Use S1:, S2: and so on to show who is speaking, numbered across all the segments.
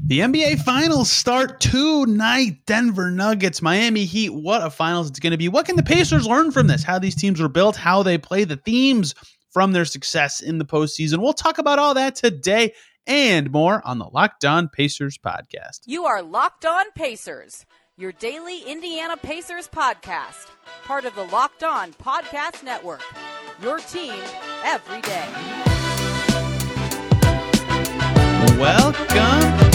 S1: The NBA Finals start tonight. Denver Nuggets, Miami Heat. What a finals it's going to be. What can the Pacers learn from this? How these teams were built, how they play, the themes from their success in the postseason. We'll talk about all that today and more on the Locked On Pacers podcast.
S2: You are Locked On Pacers, your daily Indiana Pacers podcast, part of the Locked On Podcast Network. Your team every day.
S1: Welcome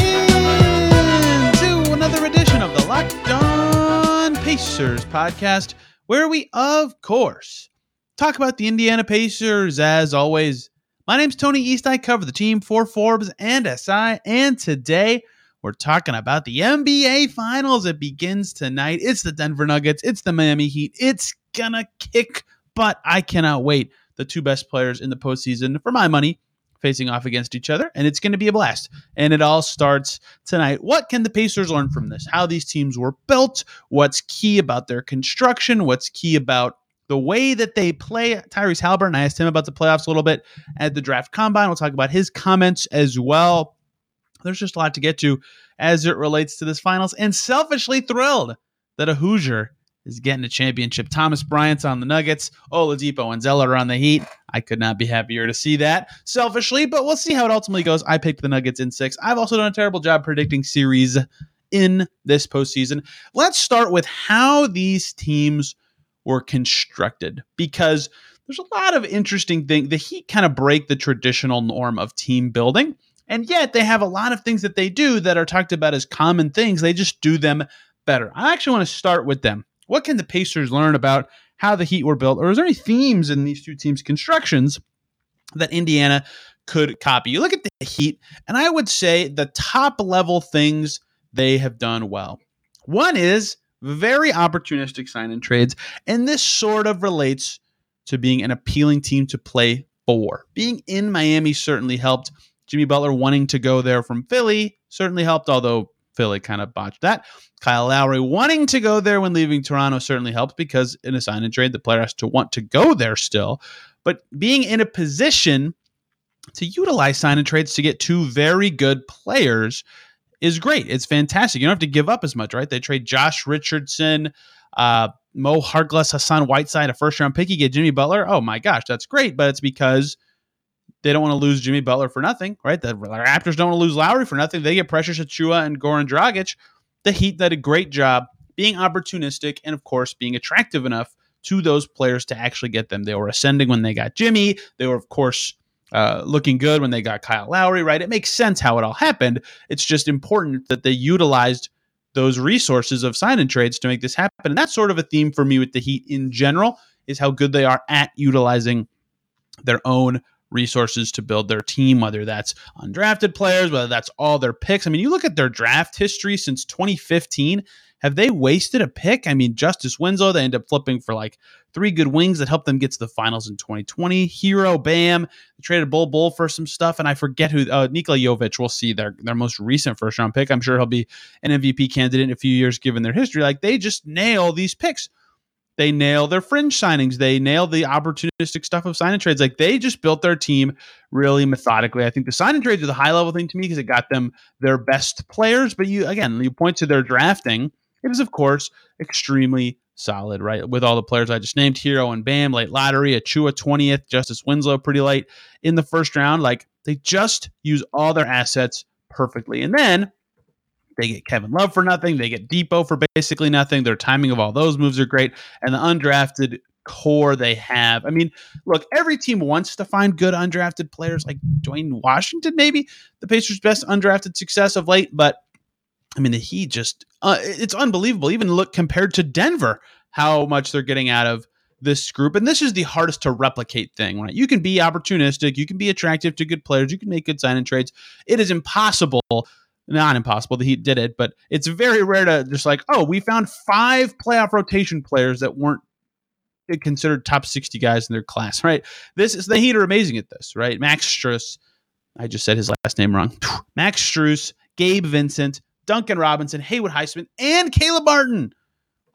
S1: another edition of the Locked On Pacers podcast, where we, of course, talk about the Indiana Pacers as always. My name's Tony East. I cover the team for Forbes and SI, and today we're talking about the NBA Finals. It begins tonight. It's the Denver Nuggets. It's the Miami Heat. It's gonna kick but I cannot wait. The two best players in the postseason, for my money, facing off against each other, and it's going to be a blast. And it all starts tonight. What can the Pacers learn from this? How these teams were built? What's key about their construction? What's key about the way that they play? Tyrese Halliburton, I asked him about the playoffs a little bit at the draft combine. We'll talk about his comments as well. There's just a lot to get to as it relates to this finals, and selfishly thrilled that a Hoosier is getting a championship. Thomas Bryant's on the Nuggets. Oladipo and Zeller are on the Heat. I could not be happier to see that selfishly, but we'll see how it ultimately goes. I picked the Nuggets in six. I've also done a terrible job predicting series in this postseason. Let's start with how these teams were constructed because there's a lot of interesting things. The Heat kind of break the traditional norm of team building, and yet they have a lot of things that they do that are talked about as common things. They just do them better. I actually want to start with them what can the Pacers learn about how the Heat were built? Or is there any themes in these two teams' constructions that Indiana could copy? You look at the Heat, and I would say the top level things they have done well. One is very opportunistic sign and trades, and this sort of relates to being an appealing team to play for. Being in Miami certainly helped. Jimmy Butler wanting to go there from Philly certainly helped, although Philly kind of botched that. Kyle Lowry wanting to go there when leaving Toronto certainly helps because in a sign and trade, the player has to want to go there still. But being in a position to utilize sign and trades to get two very good players is great. It's fantastic. You don't have to give up as much, right? They trade Josh Richardson, uh, Mo Harkless, Hassan Whiteside, a first round pick. You get Jimmy Butler. Oh my gosh, that's great. But it's because they don't want to lose Jimmy Butler for nothing, right? The Raptors don't want to lose Lowry for nothing. They get Precious Achiuwa and Goran Dragic. The Heat did a great job being opportunistic and, of course, being attractive enough to those players to actually get them. They were ascending when they got Jimmy. They were, of course, uh, looking good when they got Kyle Lowry, right? It makes sense how it all happened. It's just important that they utilized those resources of sign and trades to make this happen. And that's sort of a theme for me with the Heat in general, is how good they are at utilizing their own resources to build their team, whether that's undrafted players, whether that's all their picks. I mean, you look at their draft history since 2015. Have they wasted a pick? I mean, Justice Winslow, they end up flipping for like three good wings that helped them get to the finals in 2020. Herro, Bam, they traded Bol Bol for some stuff, and I forget who uh, Nikola Jovic. We'll see their their most recent first round pick. I'm sure he'll be an MVP candidate in a few years given their history. Like they just nail these picks they nail their fringe signings. They nail the opportunistic stuff of sign and trades. Like they just built their team really methodically. I think the sign and trades are the high level thing to me because it got them their best players. But you again, you point to their drafting. It is of course extremely solid, right? With all the players I just named, Herro and Bam, late lottery, Achiuwa 20th, Justice Winslow pretty late in the first round. Like they just use all their assets perfectly. And then they get Kevin Love for nothing. They get Dipo for basically nothing. Their timing of all those moves are great. And the undrafted core they have. I mean, look, every team wants to find good undrafted players like Dwayne Washington, maybe the Pacers' best undrafted success of late. But I mean, the Heat just, uh, it's unbelievable. Even look compared to Denver, how much they're getting out of this group. And this is the hardest to replicate thing, right? You can be opportunistic, you can be attractive to good players, you can make good sign and trades. It is impossible not impossible. The Heat did it, but it's very rare to just like, oh, we found five playoff rotation players that weren't considered top 60 guys in their class, right? This is the Heat are amazing at this, right? Max Strus, I just said his last name wrong. Max Strus, Gabe Vincent, Duncan Robinson, Haywood Highsmith, and Caleb Martin,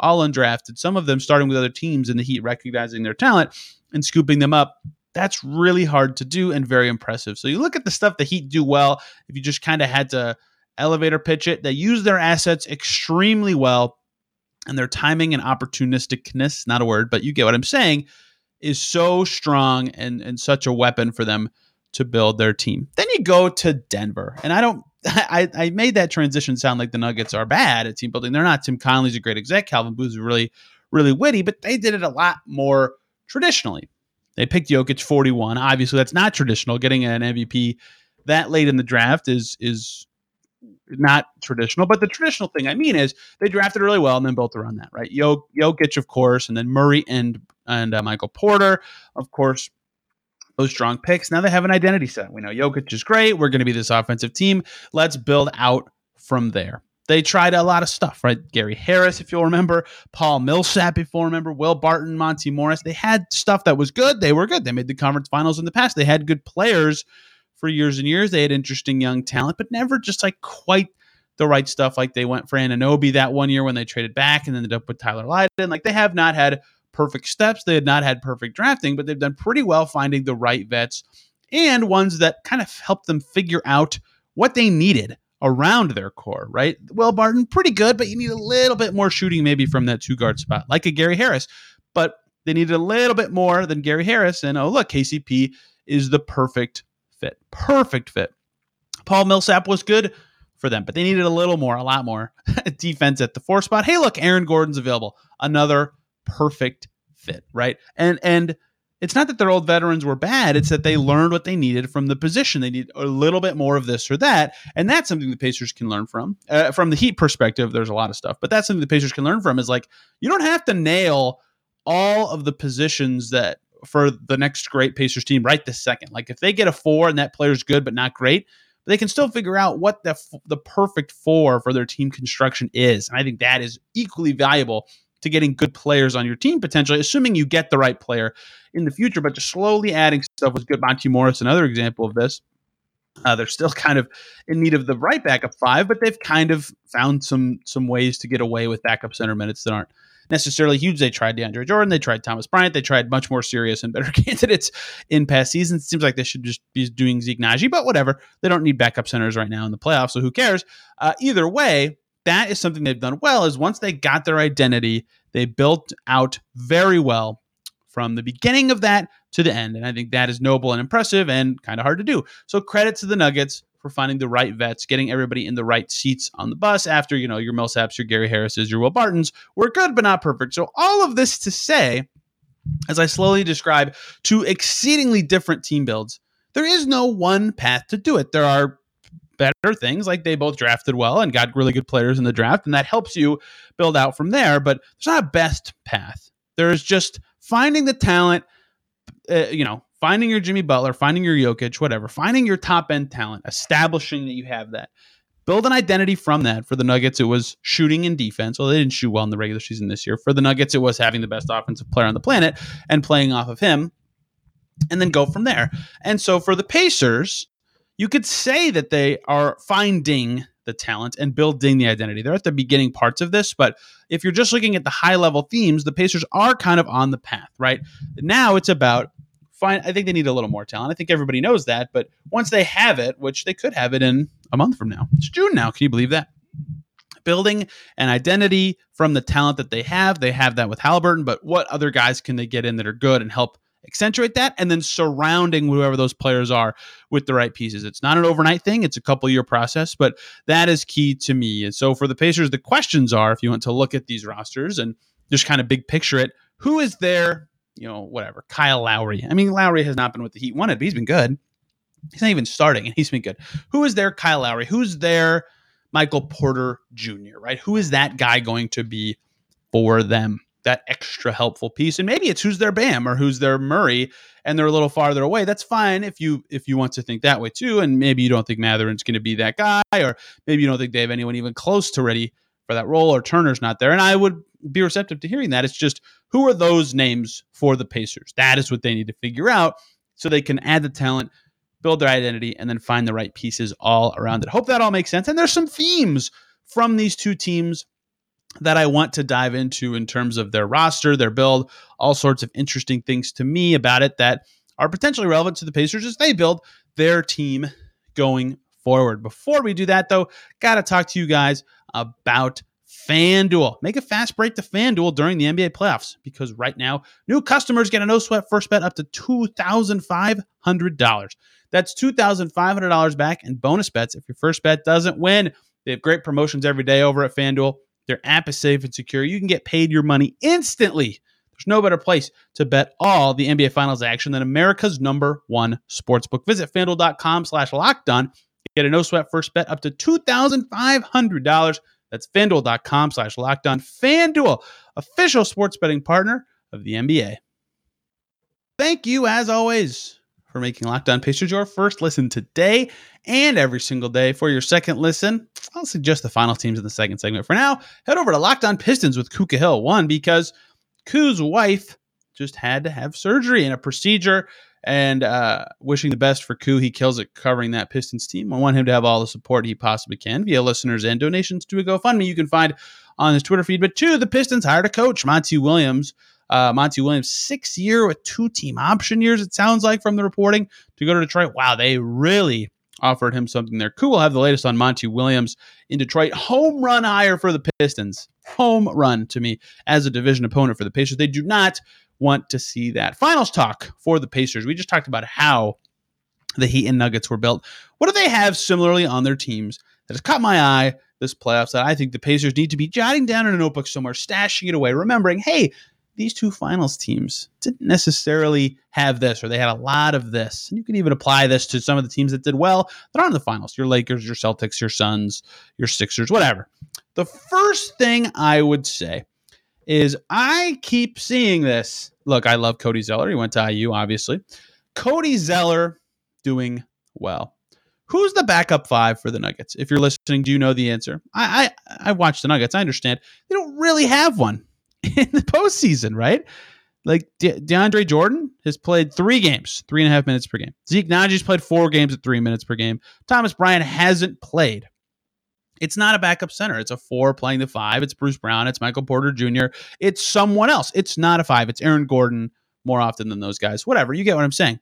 S1: all undrafted. Some of them starting with other teams in the Heat, recognizing their talent and scooping them up. That's really hard to do and very impressive. So you look at the stuff the Heat do well. If you just kind of had to elevator pitch it. They use their assets extremely well, and their timing and opportunisticness, not a word, but you get what I'm saying, is so strong and, and such a weapon for them to build their team. Then you go to Denver, and I don't. I, I made that transition sound like the Nuggets are bad at team building. They're not. Tim Connelly's a great exec. Calvin Booth is really, really witty, but they did it a lot more traditionally. They picked Jokic 41. Obviously, that's not traditional. Getting an MVP that late in the draft is is not traditional. But the traditional thing I mean is they drafted really well and then built around that, right? Jokic, of course, and then Murray and and uh, Michael Porter, of course. Those strong picks. Now they have an identity set. We know Jokic is great. We're going to be this offensive team. Let's build out from there. They tried a lot of stuff, right? Gary Harris, if you'll remember, Paul Millsap, if you'll remember, Will Barton, Monty Morris. They had stuff that was good. They were good. They made the conference finals in the past. They had good players for years and years. They had interesting young talent, but never just like quite the right stuff. Like they went for Anunoby that one year when they traded back and ended up with Tyler Lydon. Like they have not had perfect steps. They had not had perfect drafting, but they've done pretty well finding the right vets and ones that kind of help them figure out what they needed around their core, right? Will Barton, pretty good, but you need a little bit more shooting maybe from that two guard spot, like a Gary Harris. But they needed a little bit more than Gary Harris. And oh, look, KCP is the perfect fit. Perfect fit. Paul Millsap was good for them, but they needed a little more, a lot more defense at the four spot. Hey, look, Aaron Gordon's available. Another perfect fit, right? And and it's not that their old veterans were bad, it's that they learned what they needed from the position. They need a little bit more of this or that, and that's something the Pacers can learn from. Uh, from the Heat perspective, there's a lot of stuff, but that's something the Pacers can learn from is like you don't have to nail all of the positions that for the next great Pacers team right this second. Like if they get a four and that player's good but not great, they can still figure out what the the perfect four for their team construction is. And I think that is equally valuable to getting good players on your team potentially, assuming you get the right player in the future. But just slowly adding stuff was good. Monty Morris, another example of this. Uh, they're still kind of in need of the right backup five, but they've kind of found some some ways to get away with backup center minutes that aren't necessarily huge. They tried DeAndre Jordan, they tried Thomas Bryant, they tried much more serious and better candidates in past seasons. It seems like they should just be doing Zeke Nnaji, but whatever. They don't need backup centers right now in the playoffs, so who cares? Uh, either way, that is something they've done well. Is once they got their identity, they built out very well from the beginning of that to the end, and I think that is noble and impressive and kind of hard to do. So credit to the Nuggets for finding the right vets, getting everybody in the right seats on the bus after, you know, your Millsaps, your Gary Harris's, your Will Bartons were good but not perfect. So all of this to say, as I slowly describe two exceedingly different team builds, there is no one path to do it. There are better things like they both drafted well and got really good players in the draft and that helps you build out from there but there's not a best path there's just finding the talent uh, you know finding your Jimmy Butler, finding your Jokic, whatever, finding your top end talent, establishing that you have that. Build an identity from that. For the Nuggets, it was shooting and defense. Well, they didn't shoot well in the regular season this year. For the Nuggets, it was having the best offensive player on the planet and playing off of him, and then go from there. And so for the Pacers, you could say that they are finding the talent and building the identity. They're at the beginning parts of this, but if you're just looking at the high level themes, the Pacers are kind of on the path, right? Now it's about I think they need a little more talent. I think everybody knows that. But once they have it, which they could have it in a month from now, it's June now. Can you believe that? Building an identity from the talent that they have. They have that with Halliburton, but what other guys can they get in that are good and help accentuate that? And then surrounding whoever those players are with the right pieces. It's not an overnight thing, it's a couple year process, but that is key to me. And so for the Pacers, the questions are if you want to look at these rosters and just kind of big picture it, who is there you know, whatever. Kyle Lowry. I mean, Lowry has not been what the Heat wanted, but he's been good. He's not even starting, and he's been good. Who is there, Kyle Lowry? Who's there, Michael Porter Jr., right? Who is that guy going to be for them? That extra helpful piece. And maybe it's who's their Bam or who's their Murray, and they're a little farther away. That's fine if you if you want to think that way too. And maybe you don't think Mathurin's going to be that guy, or maybe you don't think they have anyone even close to ready for that role, or Turner's not there. And I would be receptive to hearing that. It's just who are those names for the Pacers? That is what they need to figure out so they can add the talent, build their identity, and then find the right pieces all around it. Hope that all makes sense. And there's some themes from these two teams that I want to dive into in terms of their roster, their build, all sorts of interesting things to me about it that are potentially relevant to the Pacers as they build their team going forward. Before we do that, though, got to talk to you guys about FanDuel. Make a fast break to FanDuel during the NBA playoffs because right now, new customers get a no sweat first bet up to $2,500. That's $2,500 back in bonus bets if your first bet doesn't win. They have great promotions every day over at FanDuel. Their app is safe and secure. You can get paid your money instantly. There's no better place to bet all the NBA Finals action than America's number one sportsbook. Visit fanduel.com slash lockedon. Get a no sweat first bet up to $2,500. That's fanduel.com slash lockedon. FanDuel, official sports betting partner of the NBA. Thank you, as always, for making Locked On Pacers your first listen today and every single day. For your second listen, I'll suggest the final teams in the second segment. For now, head over to Locked On Pistons with Kuka Hill. One, because Koo's wife just had to have surgery and a procedure and uh, wishing the best for Koo. He kills it covering that Pistons team. I want him to have all the support he possibly can via listeners and donations to a GoFundMe you can find on his Twitter feed. But two, the Pistons hired a coach, Monty Williams. Uh, Monty Williams, six year with two team option years, it sounds like from the reporting to go to Detroit. Wow, they really offered him something there. Cool. We'll have the latest on Monty Williams in Detroit. Home run hire for the Pistons. Home run to me as a division opponent for the Pacers. They do not want to see that. Finals talk for the Pacers. We just talked about how the Heat and Nuggets were built. What do they have similarly on their teams that has caught my eye this playoffs that I think the Pacers need to be jotting down in a notebook somewhere, stashing it away, remembering, hey, these two finals teams didn't necessarily have this, or they had a lot of this. And you can even apply this to some of the teams that did well that aren't in the finals your Lakers, your Celtics, your Suns, your Sixers, whatever. The first thing I would say is I keep seeing this. Look, I love Cody Zeller. He went to IU, obviously. Cody Zeller doing well. Who's the backup five for the Nuggets? If you're listening, do you know the answer? I I, I watched the Nuggets. I understand they don't really have one in the postseason, right? Like De- DeAndre Jordan has played three games, three and a half minutes per game. Zeke Nnaji's played four games at three minutes per game. Thomas Bryant hasn't played. It's not a backup center. It's a four playing the five. It's Bruce Brown. It's Michael Porter Jr. It's someone else. It's not a five. It's Aaron Gordon more often than those guys. Whatever. You get what I'm saying.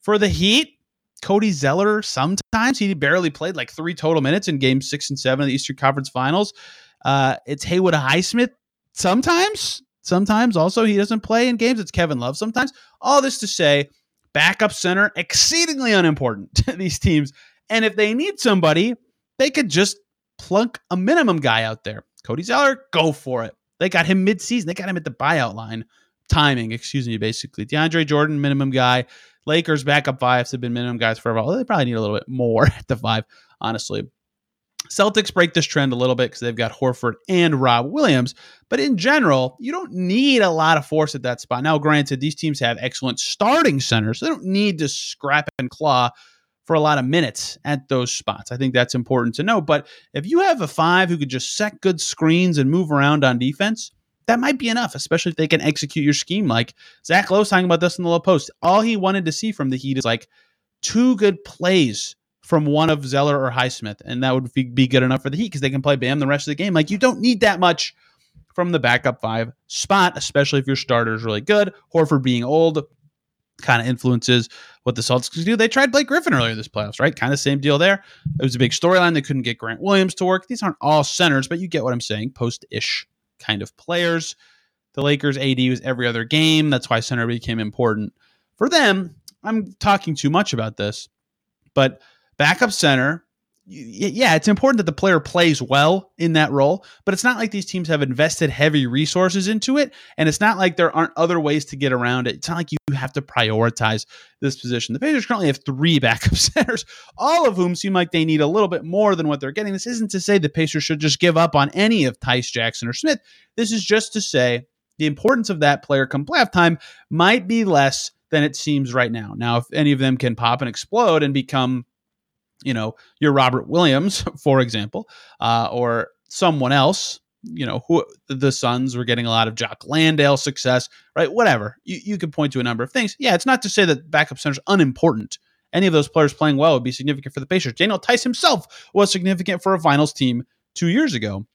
S1: For the Heat, Cody Zeller, sometimes he barely played like three total minutes in game six and seven of the Eastern Conference Finals. Uh, it's Haywood Highsmith sometimes. Sometimes also he doesn't play in games. It's Kevin Love sometimes. All this to say, backup center, exceedingly unimportant to these teams. And if they need somebody, they could just plunk a minimum guy out there. Cody Zeller, go for it. They got him mid-season. They got him at the buyout line. Timing, excuse me, basically. DeAndre Jordan, minimum guy. Lakers backup fives have been minimum guys for a while. They probably need a little bit more at the five, honestly. Celtics break this trend a little bit because they've got Horford and Rob Williams. But in general, you don't need a lot of force at that spot. Now, granted, these teams have excellent starting centers. So they don't need to scrap and claw for a lot of minutes at those spots. I think that's important to know. But if you have a five who could just set good screens and move around on defense, that might be enough, especially if they can execute your scheme. Like Zach Lowe's talking about this in the low post. All he wanted to see from the Heat is like two good plays from one of Zeller or Highsmith, and that would be good enough for the Heat because they can play Bam the rest of the game. Like you don't need that much from the backup five spot, especially if your starter is really good. Horford being old, kind of influences what the Celtics do. They tried Blake Griffin earlier this playoffs, right? Kind of same deal there. It was a big storyline. They couldn't get Grant Williams to work. These aren't all centers, but you get what I'm saying. Post ish kind of players. The Lakers AD was every other game. That's why center became important for them. I'm talking too much about this, but backup center yeah, it's important that the player plays well in that role, but it's not like these teams have invested heavy resources into it. And it's not like there aren't other ways to get around it. It's not like you have to prioritize this position. The Pacers currently have three backup centers, all of whom seem like they need a little bit more than what they're getting. This isn't to say the Pacers should just give up on any of Theis Jackson or Smith. This is just to say the importance of that player come playoff time might be less than it seems right now. Now, if any of them can pop and explode and become you know, your Robert Williams, for example, uh, or someone else, you know, who the Suns were getting a lot of Jock Landale success, right? Whatever. You, you could point to a number of things. Yeah, it's not to say that backup center's unimportant. Any of those players playing well would be significant for the Pacers. Daniel Theis himself was significant for a finals team two years ago.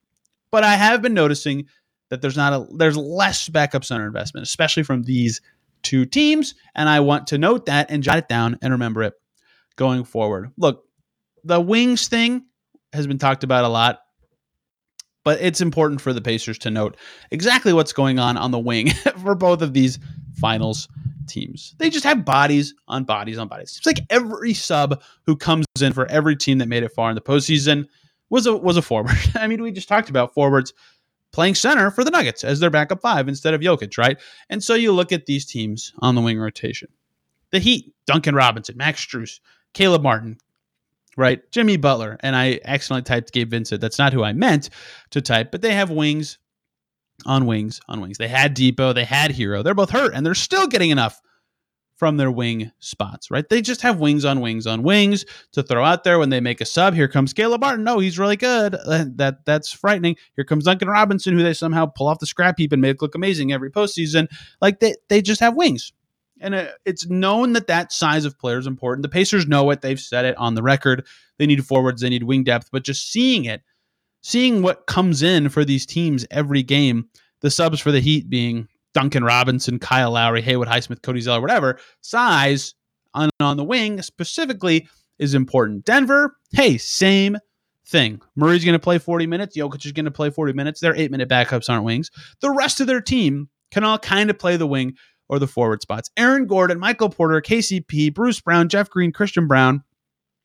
S1: But I have been noticing that there's not a there's less backup center investment, especially from these two teams. And I want to note that and jot it down and remember it going forward. Look, the wings thing has been talked about a lot, but it's important for the Pacers to note exactly what's going on on the wing for both of these finals teams. They just have bodies on bodies on bodies. It's like every sub who comes in for every team that made it far in the postseason was a was a forward. I mean, we just talked about forwards playing center for the Nuggets as their backup five instead of Jokic, right? And so you look at these teams on the wing rotation. The Heat, Duncan Robinson, Max Strus, Caleb Martin, right? Jimmy Butler. And I accidentally typed Gabe Vincent. That's not who I meant to type, but they have wings on wings on wings. They had Dipo, they had Herro. They're both hurt, and they're still getting enough from their wing spots, right? They just have wings on wings on wings to throw out there when they make a sub. Here comes Caleb Martin. No, he's really good. Uh, that that's frightening. Here comes Duncan Robinson, who they somehow pull off the scrap heap and make look amazing every postseason. Like they they just have wings, and uh, it's known that that size of player is important. The Pacers know it. They've said it on the record. They need forwards. They need wing depth. But just seeing it, seeing what comes in for these teams every game, the subs for the Heat being Duncan Robinson, Kyle Lowry, Haywood Highsmith, Cody Zeller, whatever, size on, on the wing specifically is important. Denver, hey, same thing. Murray's going to play 40 minutes. Jokic is going to play 40 minutes. Their eight minute backups aren't wings. The rest of their team can all kind of play the wing or the forward spots. Aaron Gordon, Michael Porter, KCP, Bruce Brown, Jeff Green, Christian Brown.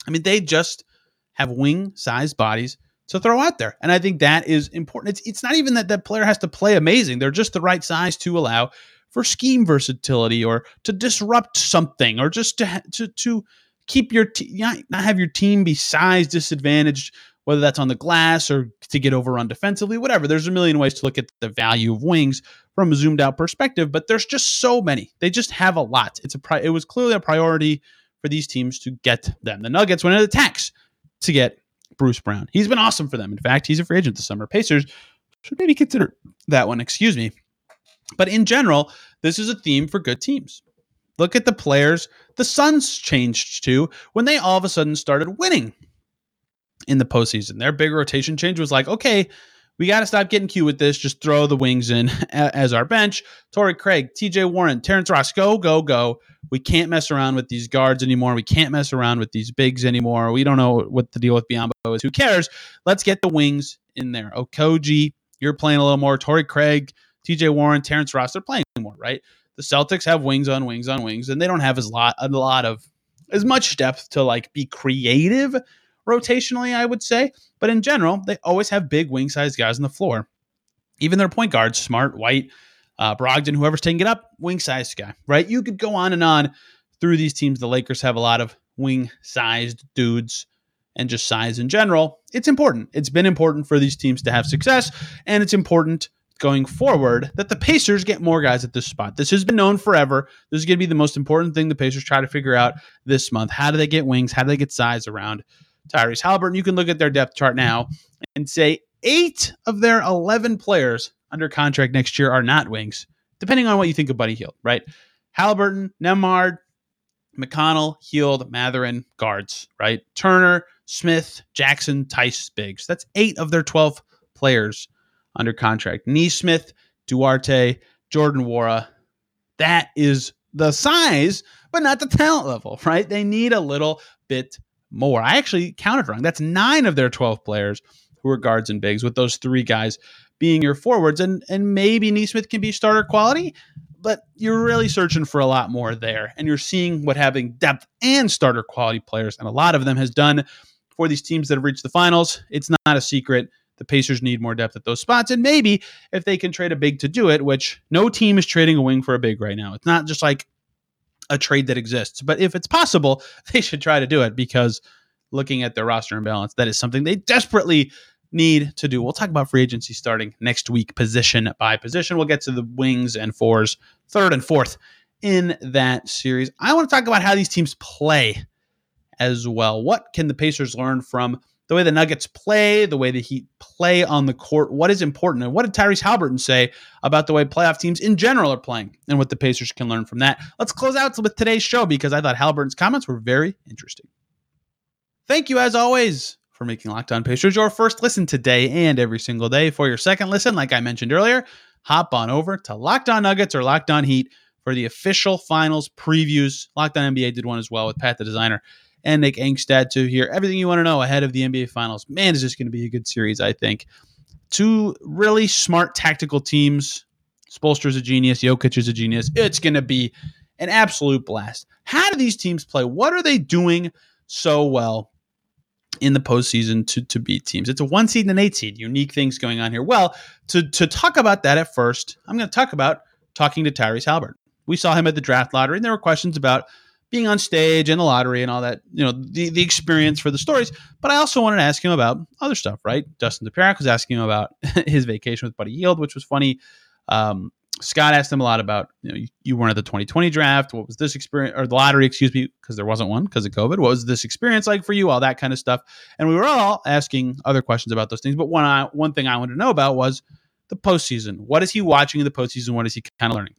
S1: I mean, they just have wing sized bodies to throw out there. And I think that is important. It's, it's not even that that player has to play amazing. They're just the right size to allow for scheme versatility or to disrupt something or just to, to, to keep your, te- not have your team be size disadvantaged, whether that's on the glass or to get overrun defensively, whatever. There's a million ways to look at the value of wings from a zoomed out perspective, but there's just so many. They just have a lot. It's a, pri- it was clearly a priority for these teams to get them. The Nuggets went into tax to get Bruce Brown. He's been awesome for them. In fact, he's a free agent this summer. Pacers should maybe consider that one, excuse me. But in general, this is a theme for good teams. Look at the players the Suns changed to when they all of a sudden started winning in the postseason. Their big rotation change was like, okay, we got to stop getting cute with this. Just throw the wings in as our bench. Torrey Craig, TJ Warren, Terrence Ross, go, go, go. We can't mess around with these guards anymore. We can't mess around with these bigs anymore. We don't know what the deal with Biyombo is. Who cares? Let's get the wings in there. Okogie, you're playing a little more. Torrey Craig, TJ Warren, Terrence Ross, they're playing more, right? The Celtics have wings on wings on wings, and they don't have as lot a lot of as much depth to like be creative rotationally, I would say. But in general, they always have big wing sized guys on the floor. Even their point guards, Smart, White, uh, Brogdon, whoever's taking it up, wing sized guy, right? You could go on and on through these teams. The Lakers have a lot of wing sized dudes and just size in general. It's important. It's been important for these teams to have success, and it's important going forward that the Pacers get more guys at this spot. This has been known forever. This is going to be the most important thing the Pacers try to figure out this month. How do they get wings? How do they get size around Tyrese Halliburton? You can look at their depth chart now and say eight of their 11 players under contract next year are not wings, depending on what you think of Buddy Hield, right? Halliburton, Nembhard, McConnell, Hield, Mathurin, guards, right? Turner, Smith, Jackson, Theis, Biggs. That's eight of their 12 players under contract. Nesmith, Duarte, Jordan Nwora. That is the size, but not the talent level, right? They need a little bit more. I actually counted wrong. That's nine of their 12 players who are guards and bigs, with those three guys being your forwards. And and maybe Nesmith can be starter quality, but you're really searching for a lot more there. And you're seeing what having depth and starter quality players, and a lot of them has done for these teams that have reached the finals. It's not a secret. The Pacers need more depth at those spots. And maybe if they can trade a big to do it, which no team is trading a wing for a big right now. It's not just like a trade that exists. But if it's possible, they should try to do it because looking at their roster imbalance, that is something they desperately need to do. We'll talk about free agency starting next week, position by position. We'll get to the wings and fours, third and fourth in that series. I want to talk about how these teams play as well. What can the Pacers learn from the way the Nuggets play, the way the Heat play on the court? What is important? And what did Tyrese Halliburton say about the way playoff teams in general are playing and what the Pacers can learn from that? Let's close out with today's show because I thought Halliburton's comments were very interesting. Thank you, as always, for making Locked On Pacers your first listen today and every single day. For your second listen, like I mentioned earlier, hop on over to Locked On Nuggets or Locked On Heat for the official finals previews. Locked On NBA did one as well with Pat the Designer and Nick Angstadt to hear everything you want to know ahead of the NBA Finals. Man, is this going to be a good series, I think. Two really smart tactical teams. Spoelstra's a genius. Jokic is a genius. It's going to be an absolute blast. How do these teams play? What are they doing so well in the postseason to, to beat teams? It's a one seed and an eight seed. Unique things going on here. Well, to, to talk about that at first, I'm going to talk about talking to Tyrese Halliburton. We saw him at the draft lottery, and there were questions about being on stage and the lottery and all that, you know, the, the experience for the stories. But I also wanted to ask him about other stuff, right? Dustin Dopirak was asking him about his vacation with Buddy Hield, which was funny. Um, Scott asked him a lot about, you know, you, you, weren't at the 2020 draft. What was this experience, or the lottery, excuse me, because there wasn't one because of COVID. What was this experience like for you? All that kind of stuff. And we were all asking other questions about those things. But one, I, one thing I wanted to know about was the postseason. What is he watching in the postseason? What is he kind of learning?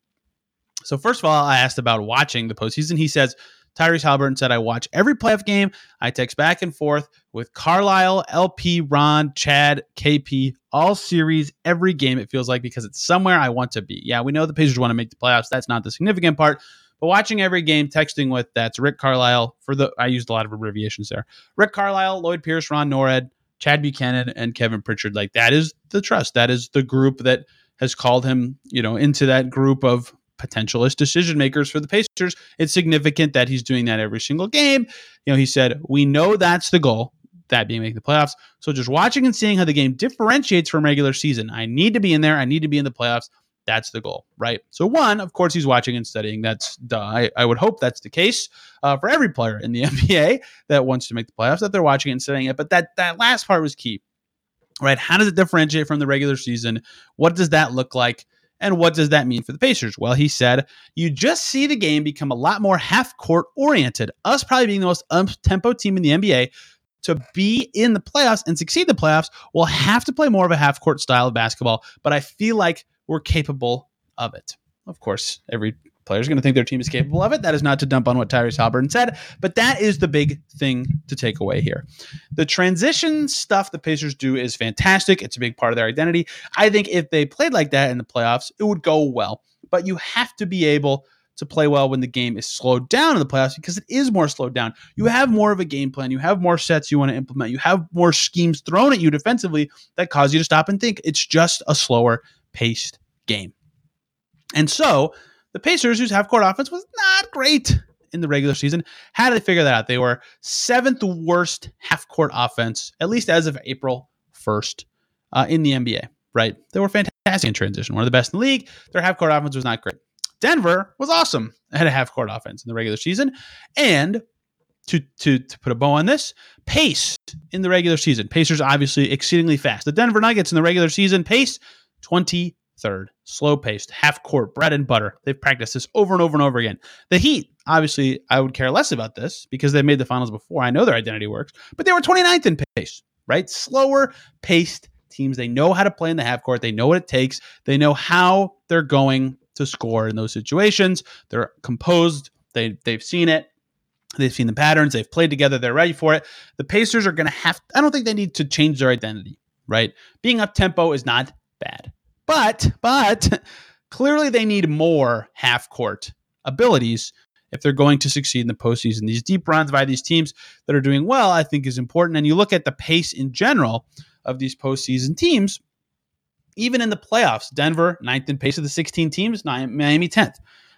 S1: So first of all, I asked about watching the postseason. He says Tyrese Halliburton said, I watch every playoff game. I text back and forth with Carlisle, LP, Ron, Chad, KP, all series, every game, it feels like, because it's somewhere I want to be. Yeah, we know the Pacers want to make the playoffs. That's not the significant part. But watching every game, texting with that's Rick Carlisle for the I used a lot of abbreviations there. Rick Carlisle, Lloyd Pierce, Ron Nored, Chad Buchanan, and Kevin Pritchard. Like that is the trust. That is the group that has called him, you know, into that group of potentialist decision makers for the Pacers. It's significant that he's doing that every single game. You know, he said, We know that's the goal, that being making the playoffs. So just watching and seeing how the game differentiates from regular season. I need to be in there. I need to be in the playoffs. That's the goal, right? So, one, of course, he's watching and studying. That's duh. I, I would hope that's the case uh, for every player in the NBA that wants to make the playoffs, that they're watching and studying it. But that, that last part was key, right? How does it differentiate from the regular season? What does that look like? And what does that mean for the Pacers? Well, he said, you just see the game become a lot more half court oriented. Us probably being the most up tempo team in the NBA to be in the playoffs and succeed the playoffs, we'll have to play more of a half court style of basketball. But I feel like we're capable of it. Of course, every players going to think their team is capable of it. That is not to dump on what Tyrese Halliburton said, but that is the big thing to take away here. The transition stuff the Pacers do is fantastic. It's a big part of their identity. I think if they played like that in the playoffs, it would go well. But you have to be able to play well when the game is slowed down in the playoffs because it is more slowed down. You have more of a game plan. You have more sets you want to implement. You have more schemes thrown at you defensively that cause you to stop and think. It's just a slower paced game. And so the Pacers, whose half court offense was not great in the regular season, how did they figure that out? They were seventh worst half court offense, at least as of April 1st, uh, in the NBA, right? They were fantastic in transition, one of the best in the league. Their half court offense was not great. Denver was awesome had a half court offense in the regular season. And to, to, to put a bow on this, pace in the regular season. Pacers obviously exceedingly fast. The Denver Nuggets in the regular season pace 20 third, slow paced, half court, bread and butter. They've practiced this over and over and over again. The Heat, obviously, I would care less about this because they made the finals before. I know their identity works, but they were 29th in pace, right? Slower paced teams. They know how to play in the half court. They know what it takes. They know how they're going to score in those situations. They're composed. They they've seen it. They've seen the patterns. They've played together. They're ready for it. The Pacers are going to have. I don't think they need to change their identity. Right? Being up tempo is not bad. But but clearly they need more half court abilities if they're going to succeed in the postseason. These deep runs by these teams that are doing well, I think, is important. And you look at the pace in general of these postseason teams, even in the playoffs, Denver, ninth in pace of the 16 teams, Miami 10th.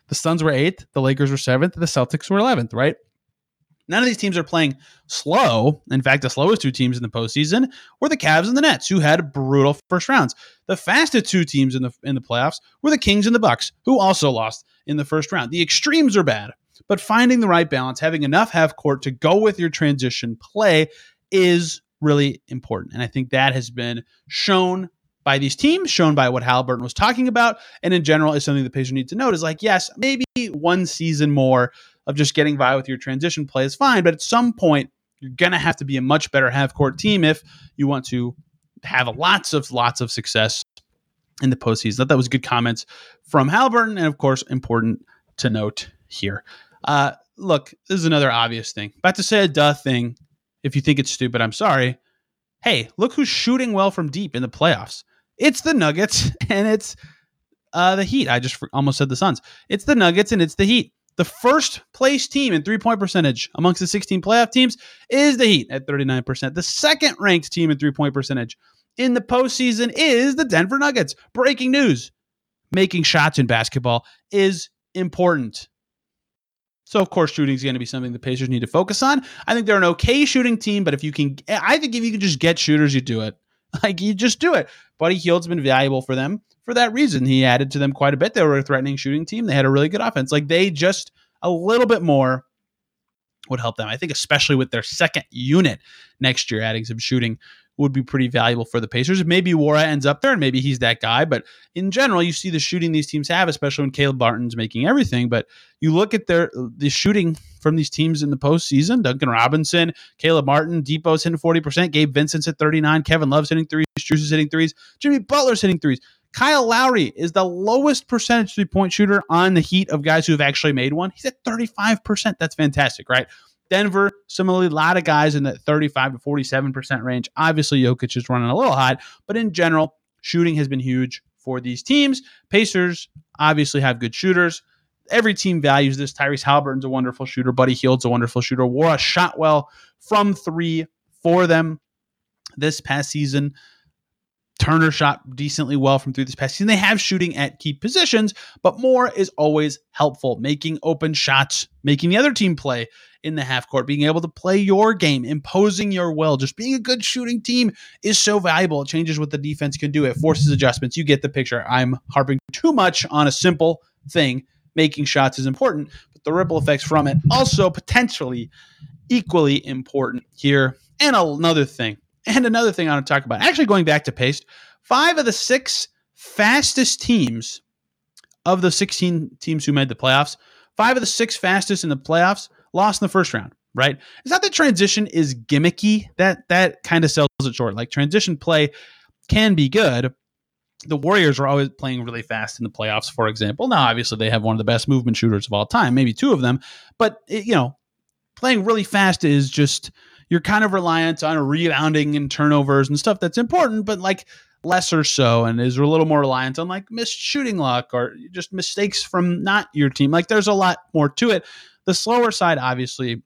S1: The Suns were eighth, the Lakers were seventh, the Celtics were 11th, right? None of these teams are playing slow. In fact, the slowest two teams in the postseason were the Cavs and the Nets, who had brutal first rounds. The fastest two teams in the in the playoffs were the Kings and the Bucks, who also lost in the first round. The extremes are bad, but finding the right balance, having enough half court to go with your transition play is really important. And I think that has been shown by these teams, shown by what Halliburton was talking about, and in general is something the Pacers need to note is like, yes, maybe one season more of just getting by with your transition play is fine, but at some point you're gonna have to be a much better half court team if you want to have lots of lots of success in the postseason. Thought that was good comments from Halliburton, and of course, important to note here. Uh, look, this is another obvious thing. About to say a duh thing. If you think it's stupid, I'm sorry. Hey, look who's shooting well from deep in the playoffs. It's the Nuggets and it's uh, the Heat. I just almost said the Suns. It's the Nuggets and it's the Heat. The first place team in three point percentage amongst the 16 playoff teams is the Heat at 39%. The second ranked team in three point percentage in the postseason is the Denver Nuggets. Breaking news making shots in basketball is important. So, of course, shooting is going to be something the Pacers need to focus on. I think they're an okay shooting team, but if you can, I think if you can just get shooters, you do it. Like, you just do it. Buddy Hield's been valuable for them for that reason. He added to them quite a bit. They were a threatening shooting team. They had a really good offense. Like, they just a little bit more would help them. I think, especially with their second unit next year, adding some shooting would be pretty valuable for the Pacers. Maybe Nwora ends up there and maybe he's that guy. But in general, you see the shooting these teams have, especially when Caleb Martin's making everything. But you look at their the shooting from these teams in the postseason. Duncan Robinson, Caleb Martin, Dipo's hitting 40%, Gabe Vincent's at 39, Kevin Love's hitting threes, Strus is hitting threes, Jimmy Butler's hitting threes. Kyle Lowry is the lowest percentage three point shooter on the heat of guys who have actually made one. He's at 35%. That's fantastic, right? Denver, similarly, a lot of guys in that 35 to 47% range. Obviously, Jokic is running a little hot, but in general, shooting has been huge for these teams. Pacers obviously have good shooters. Every team values this. Tyrese Halliburton's a wonderful shooter. Buddy Hield's a wonderful shooter. Nwora shot well from three for them this past season. Turner shot decently well from through this past season. They have shooting at key positions, but more is always helpful. Making open shots, making the other team play in the half court, being able to play your game, imposing your will, just being a good shooting team is so valuable. It changes what the defense can do. It forces adjustments. You get the picture. I'm harping too much on a simple thing. Making shots is important, but the ripple effects from it also potentially equally important here. And another thing and another thing I want to talk about, actually going back to pace, five of the six fastest teams of the 16 teams who made the playoffs, five of the six fastest in the playoffs lost in the first round, right? It's not that transition is gimmicky. That that kind of sells it short. Like transition play can be good. The Warriors are always playing really fast in the playoffs, for example. Now, obviously, they have one of the best movement shooters of all time, maybe two of them, but it, you know, playing really fast is just you're kind of reliant on rebounding and turnovers and stuff that's important, but like lesser so, and is a little more reliant on like missed shooting luck or just mistakes from not your team. Like there's a lot more to it. The slower side, obviously,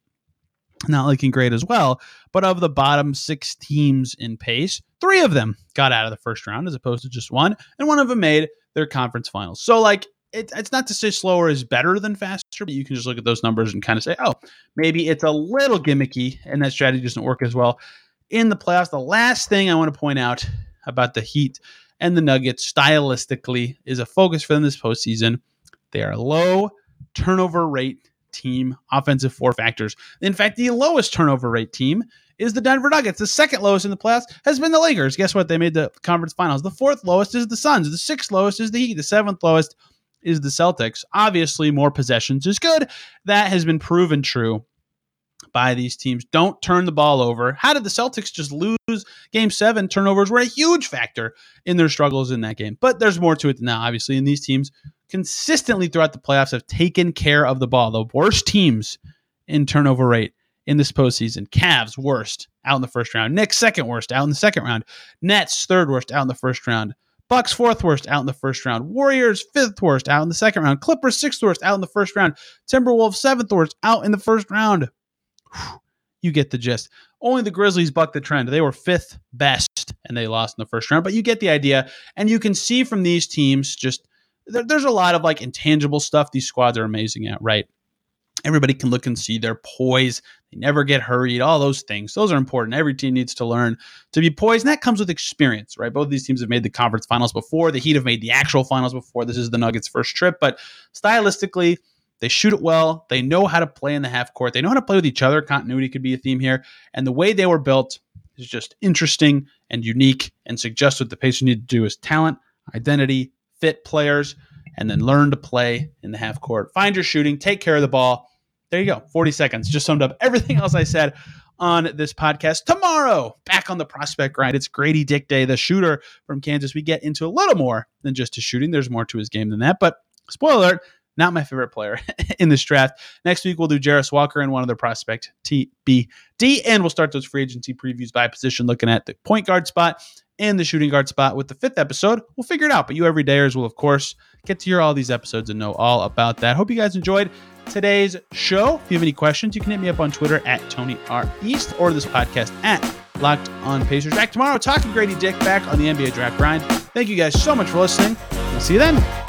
S1: not looking great as well. But of the bottom six teams in pace, three of them got out of the first round as opposed to just one, and one of them made their conference finals. So, like, it, it's not to say slower is better than faster, but you can just look at those numbers and kind of say, oh, maybe it's a little gimmicky and that strategy doesn't work as well in the playoffs. The last thing I want to point out about the Heat and the Nuggets stylistically is a focus for them this postseason. They are low turnover rate team, offensive four factors. In fact, the lowest turnover rate team is the Denver Nuggets. The second lowest in the playoffs has been the Lakers. Guess what? They made the conference finals. The fourth lowest is the Suns. The sixth lowest is the Heat. The seventh lowest is the Celtics. Obviously, more possessions is good. That has been proven true by these teams. Don't turn the ball over. How did the Celtics just lose game seven? Turnovers were a huge factor in their struggles in that game. But there's more to it than that, obviously. And these teams consistently throughout the playoffs have taken care of the ball. The worst teams in turnover rate in this postseason. Cavs worst out in the first round. Knicks second worst out in the second round. Nets third worst out in the first round. Bucks fourth worst out in the first round. Warriors fifth worst out in the second round. Clippers sixth worst out in the first round. Timberwolves seventh worst out in the first round. Whew, you get the gist. Only the Grizzlies bucked the trend. They were fifth best and they lost in the first round, but you get the idea. And you can see from these teams just there, there's a lot of like intangible stuff these squads are amazing at, right? Everybody can look and see their poise. They never get hurried. All those things. Those are important. Every team needs to learn to be poised. And that comes with experience, right? Both of these teams have made the conference finals before. The Heat have made the actual finals before. This is the Nuggets' first trip. But stylistically, they shoot it well. They know how to play in the half court. They know how to play with each other. Continuity could be a theme here. And the way they were built is just interesting and unique and suggests what the Pacers need to do is talent, identity, fit players, and then learn to play in the half court. Find your shooting, take care of the ball, there you go. 40 seconds. Just summed up everything else I said on this podcast. Tomorrow, back on the prospect grind. It's Grady Dick Day, the shooter from Kansas. We get into a little more than just his shooting. There's more to his game than that. But spoiler alert, not my favorite player in this draft. Next week, we'll do Jarace Walker and one other prospect, TBD. And we'll start those free agency previews by position, looking at the point guard spot and the shooting guard spot with the fifth episode. We'll figure it out. But you everydayers will, of course, get to hear all these episodes and know all about that. Hope you guys enjoyed today's show. If you have any questions, you can hit me up on Twitter at Tony R East or this podcast at Locked On Pacers. Back tomorrow, talking Grady Dick back on the NBA Draft Grind. Thank you guys so much for listening. We'll see you then.